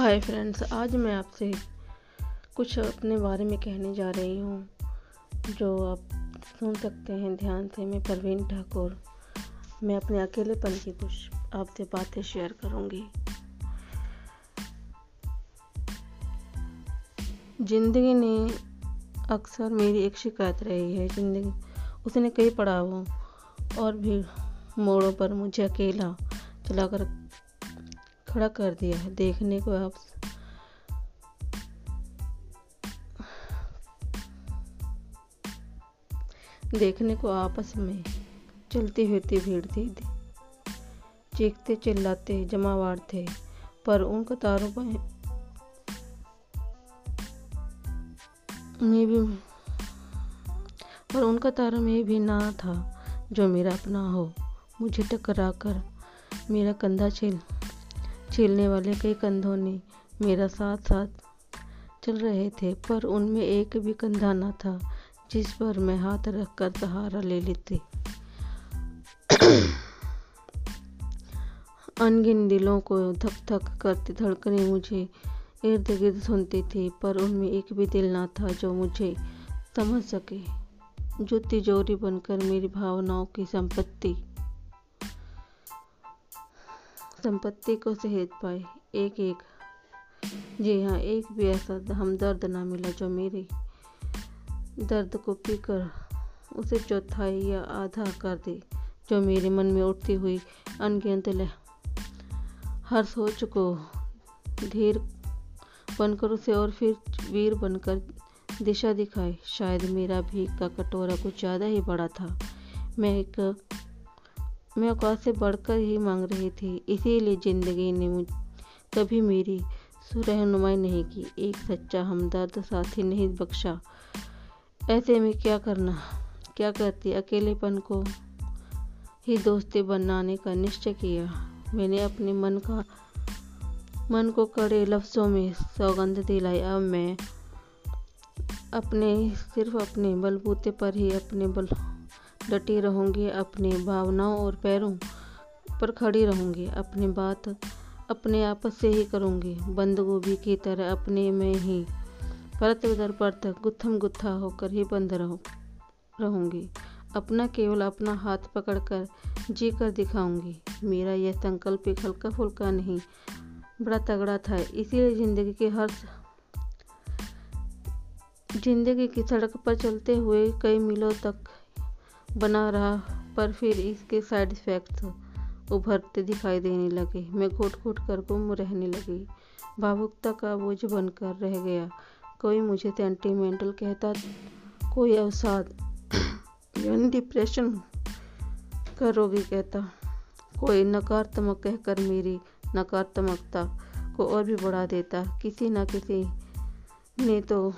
Hi friends आज मैं आपसे कुछ अपने बारे में कहने जा रही हूँ, जो आप सुन सकते हैं ध्यान से। मैं परवीन ठाकुर, मैं अपने अकेलेपन की कुछ आपसे बातें शेयर करूँगी। ज़िंदगी ने अक्सर मेरी एक शिकायत रही है, ज़िंदगी, उसने कई पड़ावों और भी मोड़ों पर मुझे अकेला चलाकर खड़ा कर दिया है देखने को आप। देखने को आपस में चलती फिरती भीड़ थी। चीखते चिल्लाते जमावार थे, पर उन कतारों पर में भी पर उन कतारों में भी ना था, जो मेरा अपना हो। मुझे टकरा कर मेरा कंधा छिल छीलने वाले कई कंधों ने मेरा साथ साथ चल रहे थे, पर उनमें एक भी कंधा ना था, जिस पर मैं हाथ रखकर सहारा ले लेती। अनगिन दिलों को धक धक करती धड़कने मुझे इर्द गिर्द सुनती थी, पर उनमें एक भी दिल ना था जो मुझे समझ सके, जो तिजोरी बनकर मेरी भावनाओं की संपत्ति संपत्ति को सहेज पाए। एक एक जी हाँ एक भी ऐसा हमदर्द ना मिला जो मेरे दर्द को पीकर उसे चौथाई या आधा कर दे, जो मेरे मन में उठती हुई अनगिनत हर सोच को धीर बनकर उसे और फिर वीर बनकर दिशा दिखाए। शायद मेरा भी का कटोरा कुछ ज़्यादा ही बड़ा था। मैं एक मैं औकात से बढ़कर ही मांग रही थी, इसीलिए ज़िंदगी ने मुझ, कभी मेरी सुरहनुमाई नहीं की। एक सच्चा हमदर्द साथी नहीं बख्शा। ऐसे में क्या करना? क्या करती? अकेलेपन को ही दोस्ती बनाने का निश्चय किया। मैंने अपने मन का, मन को कड़े लफ्ज़ों में सौगंध दिलाई। अब मैं अपने, सिर्फ़ अपने बलबूते पर ही अपने बल डटी रहूँगी अपनी भावनाओं और पैरों पर खड़ी रहूँगी। अपनी बात अपने आपस से ही करूँगी। बंद गोभी की तरह अपने में ही परत दर परत गुत्थम गुत्था होकर ही बंद रहूँ, रहूँगी। अपना केवल अपना हाथ पकड़कर जी कर दिखाऊँगी। मेरा यह संकल्प एक हल्का फुल्का नहीं, बड़ा तगड़ा था। इसीलिए ज़िंदगी के हर ज़िंदगी की सड़क पर चलते हुए कई मीलों तक बना रहा, पर फिर इसके साइड इफ़ेक्ट्स उभरते दिखाई देने लगे। मैं घुट घुट कर गुम रहने लगी। भावुकता का बोझ बनकर रह गया। कोई मुझे सेंटिमेंटल कहता, कोई अवसाद डिप्रेशन का रोगी कहता। कोई नकारात्मक कहकर मेरी नकारात्मकता को और भी बढ़ा देता। किसी न किसी ने तो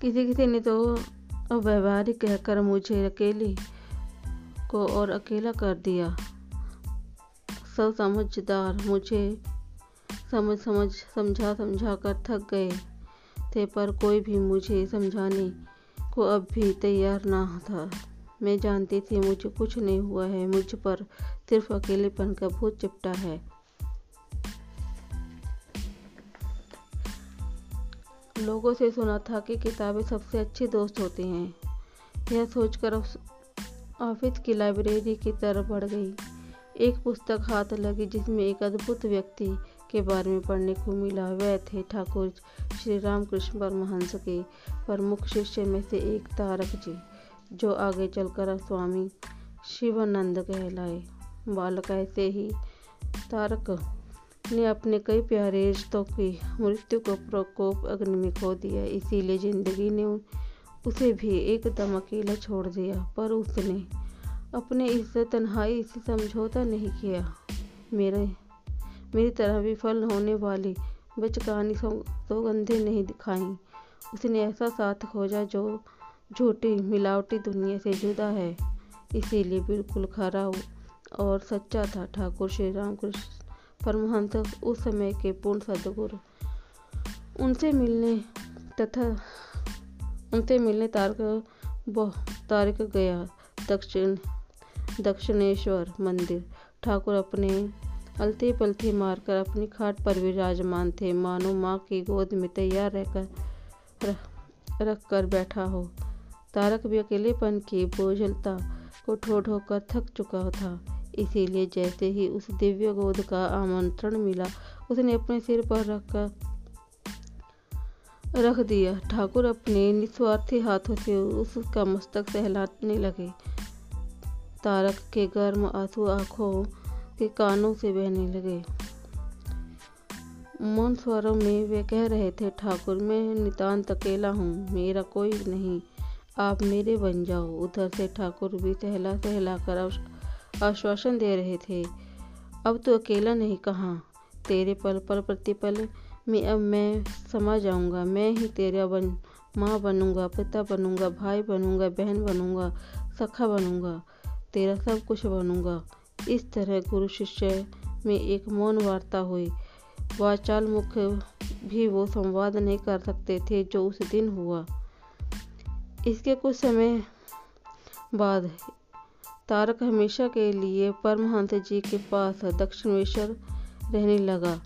किसी किसी ने तो और व्यवहारिक कहकर मुझे अकेले को और अकेला कर दिया। सब समझदार मुझे समझ समझ समझा समझा कर थक गए थे, पर कोई भी मुझे समझाने को अब भी तैयार ना था। मैं जानती थी मुझे कुछ नहीं हुआ है, मुझ पर सिर्फ़ अकेलेपन का भूत चिपटा है। लोगों से सुना था कि किताबें सबसे अच्छी दोस्त होती हैं। यह सोचकर ऑफ़िस की लाइब्रेरी की तरफ़ बढ़ गई। एक पुस्तक हाथ लगी जिसमें एक अद्भुत व्यक्ति के बारे में पढ़ने को मिला। वह थे ठाकुर श्री रामकृष्ण परमहंस के प्रमुख शिष्य में से एक तारक जी, जो आगे चलकर स्वामी शिवानंद कहलाए। बालक ऐसे ही तारक ने अपने कई प्यारे रिश्तों की, मृत्यु को प्रकोप अग्नि में खो दिया। इसीलिए ज़िंदगी ने उसे भी एकदम अकेला छोड़ दिया, पर उसने अपने इस तन्हाई से समझौता नहीं किया। मेरे, मेरी तरह विफल होने वाली बचकानी सौगंधें नहीं दिखाई। उसने ऐसा साथ खोजा जो झूठी, मिलावटी दुनिया से जुदा है। इसीलिए बिल्कुल खरा और सच्चा था। ठाकुर श्री राम कृष्ण परमहंस उस समय के पूर्ण सदगुरु। उनसे मिलने तथा उनसे मिलने तारक तारक गया, दक्षिण, दक्षिणेश्वर मंदिर। ठाकुर अपने अलती पलती मारकर अपनी खाट पर विराजमान थे। मानो माँ की गोद में तैयार रहकर रख कर बैठा हो। तारक भी अकेलेपन की बोझलता को ठो ठो कर थक चुका था। इसीलिए जैसे ही उस दिव्य गोद का आमंत्रण मिला, उसने अपने सिर पर रखकर रख दिया। ठाकुर अपने निस्वार्थी हाथों से उसका मस्तक सहलाने लगे। तारक के गर्म, आँसू आँखों के कानों से बहने लगे। मौन स्वरों में वे कह रहे थे, ठाकुर, मैं नितांत अकेला हूँ, मेरा कोई नहीं। आप मेरे बन जाओ। उधर से ठाकुर भी सहला सहला कर आश्वासन दे रहे थे। अब तो अकेला नहीं, कहाँ? तेरे पल पल प्रतिपल में अब मैं समा जाऊँगा। मैं ही तेरा बन, माँ बनूँगा, पिता बनूँगा, भाई बनूँगा, बहन बनूँगा, सखा बनूँगा, तेरा सब कुछ बनूँगा। इस तरह गुरु शिष्य में एक मौन वार्ता हुई। वाचाल मुख्य भी वो संवाद नहीं कर सकते थे जो उस दिन हुआ। इसके कुछ समय बाद तारक हमेशा के लिए परमहंस जी के पास दक्षिणेश्वर रहने लगा।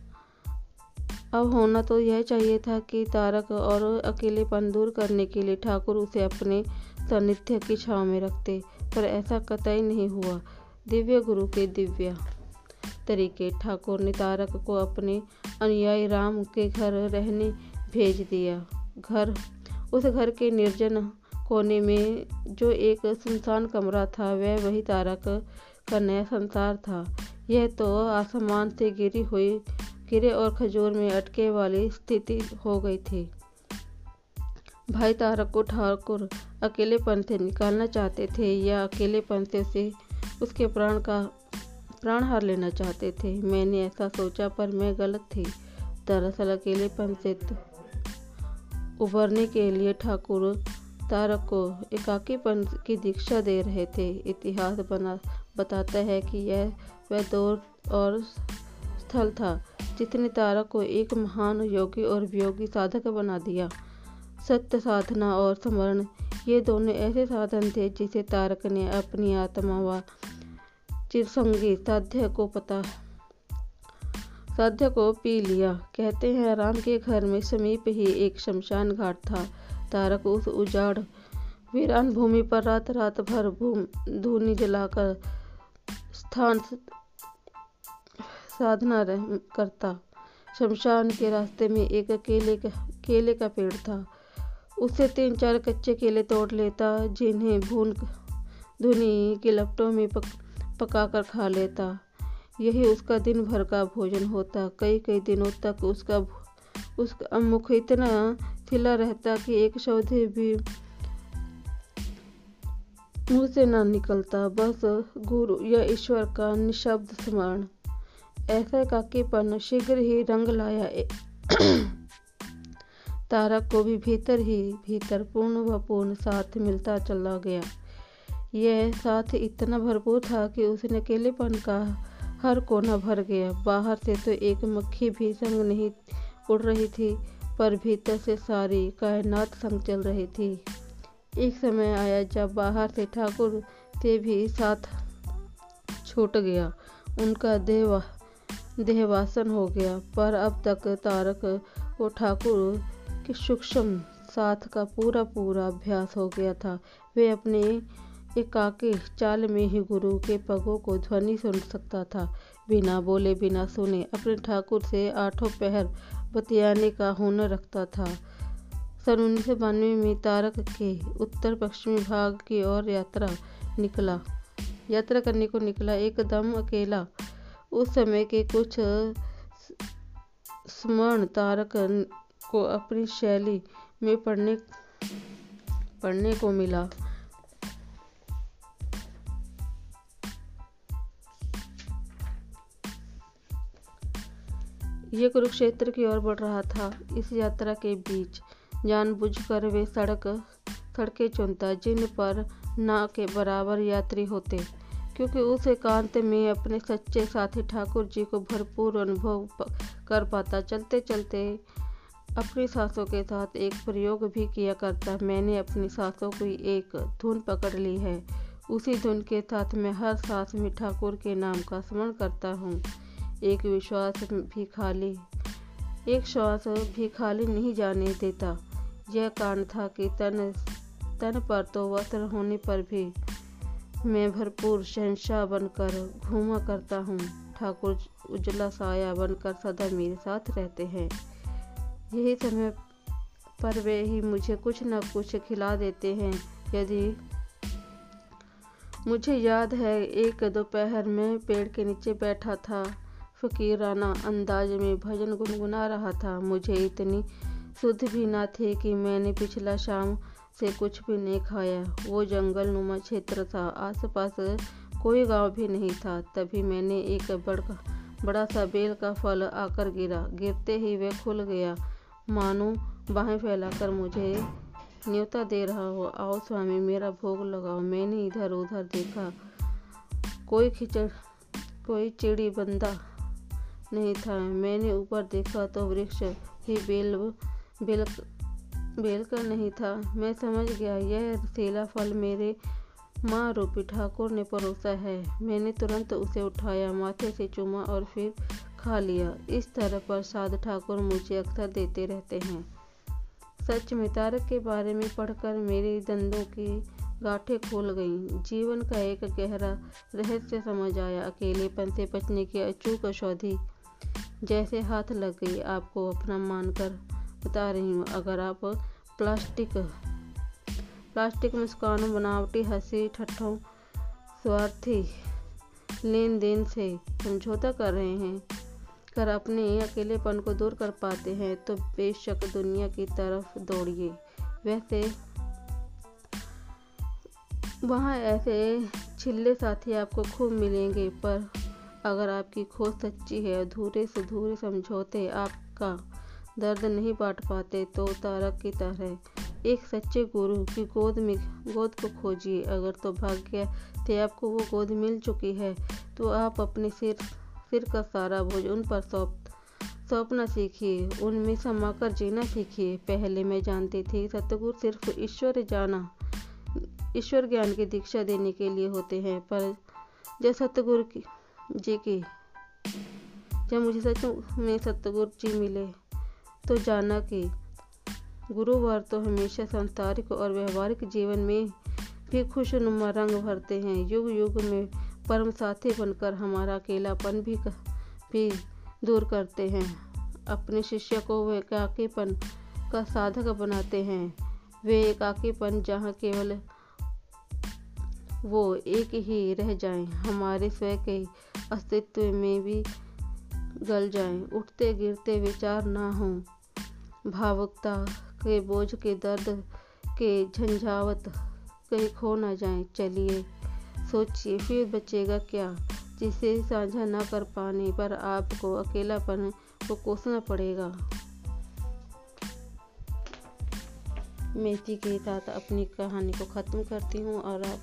अब होना तो यह चाहिए था कि तारक और अकेलेपन दूर करने के लिए ठाकुर उसे अपने सानिध्य की छाव में रखते, पर ऐसा कतई नहीं हुआ। दिव्य गुरु के दिव्य तरीके, ठाकुर ने तारक को अपने अनुयायी राम के घर रहने भेज दिया। घर, उस घर के निर्जन कोने में जो एक सुनसान कमरा था, वह वही तारक का नया संसार था। यह तो आसमान से गिरी हुई गिरे और खजूर में अटके वाली स्थिति हो गई थी। भाई तारक को ठाकुर अकेलेपन से निकालना चाहते थे या अकेलेपन से उसे, उसके प्राण का प्राण हार लेना चाहते थे? मैंने ऐसा सोचा, पर मैं गलत थी। दरअसल अकेलेपन से तो उभरने के लिए ठाकुर तारक को एकाकीपन की दीक्षा दे रहे थे। इतिहास बना, बताता है कि यह वह दौर और स्थल था जिसने तारक को एक महान योगी और वियोगी साधक बना दिया। सत्य साधना और स्मरण, ये दोनों ऐसे साधन थे जिसे तारक ने अपनी आत्मा व चिरसंगी साध्य को पता, साध्य को पी लिया। कहते हैं, राम के घर में समीप ही एक शमशान घाट था। तारक उस उजाड़ वीरान भूमि पर रात रात भर धूनी जलाकर स्थान साधना करता। शमशान के रास्ते में एक केले का केले का पेड़ था। उससे तीन चार कच्चे केले तोड़ लेता जिन्हें भून धुनी के लपटों में पक, पका कर खा लेता। यही उसका दिन भर का भोजन होता। कई कई दिनों तक उसका उसका मुख इतना खिला रहता कि एक शब्द भी मुँह से ना निकलता। बस गुरु या ईश्वर का निशब्द स्मरण। ऐसा काकीपन शीघ्र ही रंग लाया तारक को भी भीतर ही भीतर पूर्ण व पूर्ण साथ मिलता चला गया। यह साथ इतना भरपूर था कि उसने अकेलेपन का हर कोना भर गया। बाहर से तो एक मक्खी भी संग नहीं उड़ रही थी। पर भीतर से सारी कायनात संग चल रही थी। एक समय आया जब बाहर से ठाकुर से भी साथ छूट गया। उनका देह, देहवासन हो गया, पर अब तक तारक को ठाकुर के सूक्ष्म साथ का पूरा पूरा अभ्यास हो गया था। वे अपने एकाकी चाल में ही गुरु के पगों को ध्वनि सुन सकता था। बिना बोले, बिना सुने, अपने ठाकुर से आठों पहर बतियाने का हुनर रखता था। सन उन्नीस सौ बानवे में तारक के उत्तर पश्चिमी भाग की ओर यात्रा निकला। यात्रा करने को निकला एकदम अकेला। उस समय के कुछ स्मरण तारक को अपनी शैली में पढ़ने पढ़ने को मिला। ये कुरुक्षेत्र की ओर बढ़ रहा था। इस यात्रा के बीच जानबूझकर वे सड़क सड़कें चुनता, जिन पर ना के बराबर यात्री होते, क्योंकि उस एकांत में अपने सच्चे साथी ठाकुर जी को भरपूर अनुभव कर पाता। चलते चलते अपनी सांसों के साथ एक प्रयोग भी किया करता। मैंने अपनी सांसों की एक धुन पकड़ ली है। उसी धुन के साथ मैं हर सांस में ठाकुर के नाम का स्मरण करता हूँ। एक विश्वास भी खाली, एक श्वास भी खाली नहीं जाने देता। यह कारण था कि तन तन पर तो वस्त्र होने पर भी मैं भरपूर शहनशाह बनकर घूमा करता हूँ। ठाकुर उजला साया बनकर सदा मेरे साथ रहते हैं। यही समय पर वे ही मुझे कुछ न कुछ खिला देते हैं। यदि मुझे याद है, एक दोपहर में पेड़ के नीचे बैठा था। फकीराना अंदाज में भजन गुनगुना रहा था। मुझे इतनी शुद्ध भी ना थे कि मैंने पिछला शाम से कुछ भी नहीं खाया। वो जंगल नुमा क्षेत्र था। आसपास कोई गाँव भी नहीं था। तभी मैंने एक बड़ा बड़ा सा बेल का फल आकर गिरा। गिरते ही वह खुल गया। मानो बाहें फैलाकर मुझे न्योता दे रहा हो। आओ स्वामी, मेरा भोग लगाओ। मैंने इधर उधर देखा। कोई खिचड़, कोई चिड़ी बंदा नहीं था। मैंने ऊपर देखा तो वृक्ष ही बेल बेल बेल का नहीं था। मैं समझ गया, यह रसीला फल मेरे माँ रूपी ठाकुर ने परोसा है। मैंने तुरंत उसे उठाया, माथे से चूमा और फिर खा लिया। इस तरह प्रसाद ठाकुर मुझे अक्सर देते रहते हैं। सच में तारक के बारे में पढ़कर मेरे दंदों की गाठें खोल गईं। जीवन का एक गहरा रहस्य समझ आया। अकेलेपन से बचने की अचूक औषधि जैसे हाथ लग गई, आपको अपना मानकर बता रही हूँ, अगर आप प्लास्टिक प्लास्टिक मुस्कानों बनावटी, हँसी, ठट्ठों, स्वार्थी लेन देन से समझौता कर रहे हैं, कर अपने अकेलेपन को दूर कर पाते हैं तो बेशक दुनिया की तरफ़ दौड़िए। वैसे, वहाँ ऐसे छिल्ले साथी आपको खूब मिलेंगे, पर अगर आपकी खोज सच्ची है, अधूरे से अधूरे समझौते आपका दर्द नहीं बांट पाते तो तारक की तरह एक सच्चे गुरु की गोद में, गोद को खोजिए। अगर तो भाग्य से आपको वो गोद मिल चुकी है तो आप अपने सिर सिर का सारा बोझ उन पर सौंप, सौंपना सीखिए, उनमें समाकर जीना सीखिए। पहले मैं जानती थी, सतगुरु सिर्फ़ ईश्वर जाना, ईश्वर ज्ञान की दीक्षा देने के लिए होते हैं, पर जब सतगुरु की जी की। जब मुझे सच में सतगुरु जी मिले तो जाना कि गुरुवार तो हमेशा सांसारिक और व्यवहारिक जीवन में भी खुशनुमा रंग भरते हैं। युग युग में परम साथी बनकर हमारा अकेलापन भी भी दूर करते हैं। अपने शिष्य को वे एकाकीपन का साधक बनाते हैं। वे एकाकीपन जहाँ केवल वो एक ही रह जाएँ, हमारे स्वयं के अस्तित्व में भी गल जाएँ। उठते गिरते विचार ना हों। भावुकता के बोझ के दर्द के झंझावत कहीं खो ना जाएँ। चलिए, सोचिए, फिर बचेगा क्या? जिसे साझा ना कर पाने पर आपको अकेलापन को कोसना पड़ेगा। मैं इसी के साथ अपनी कहानी को ख़त्म करती हूँ और आप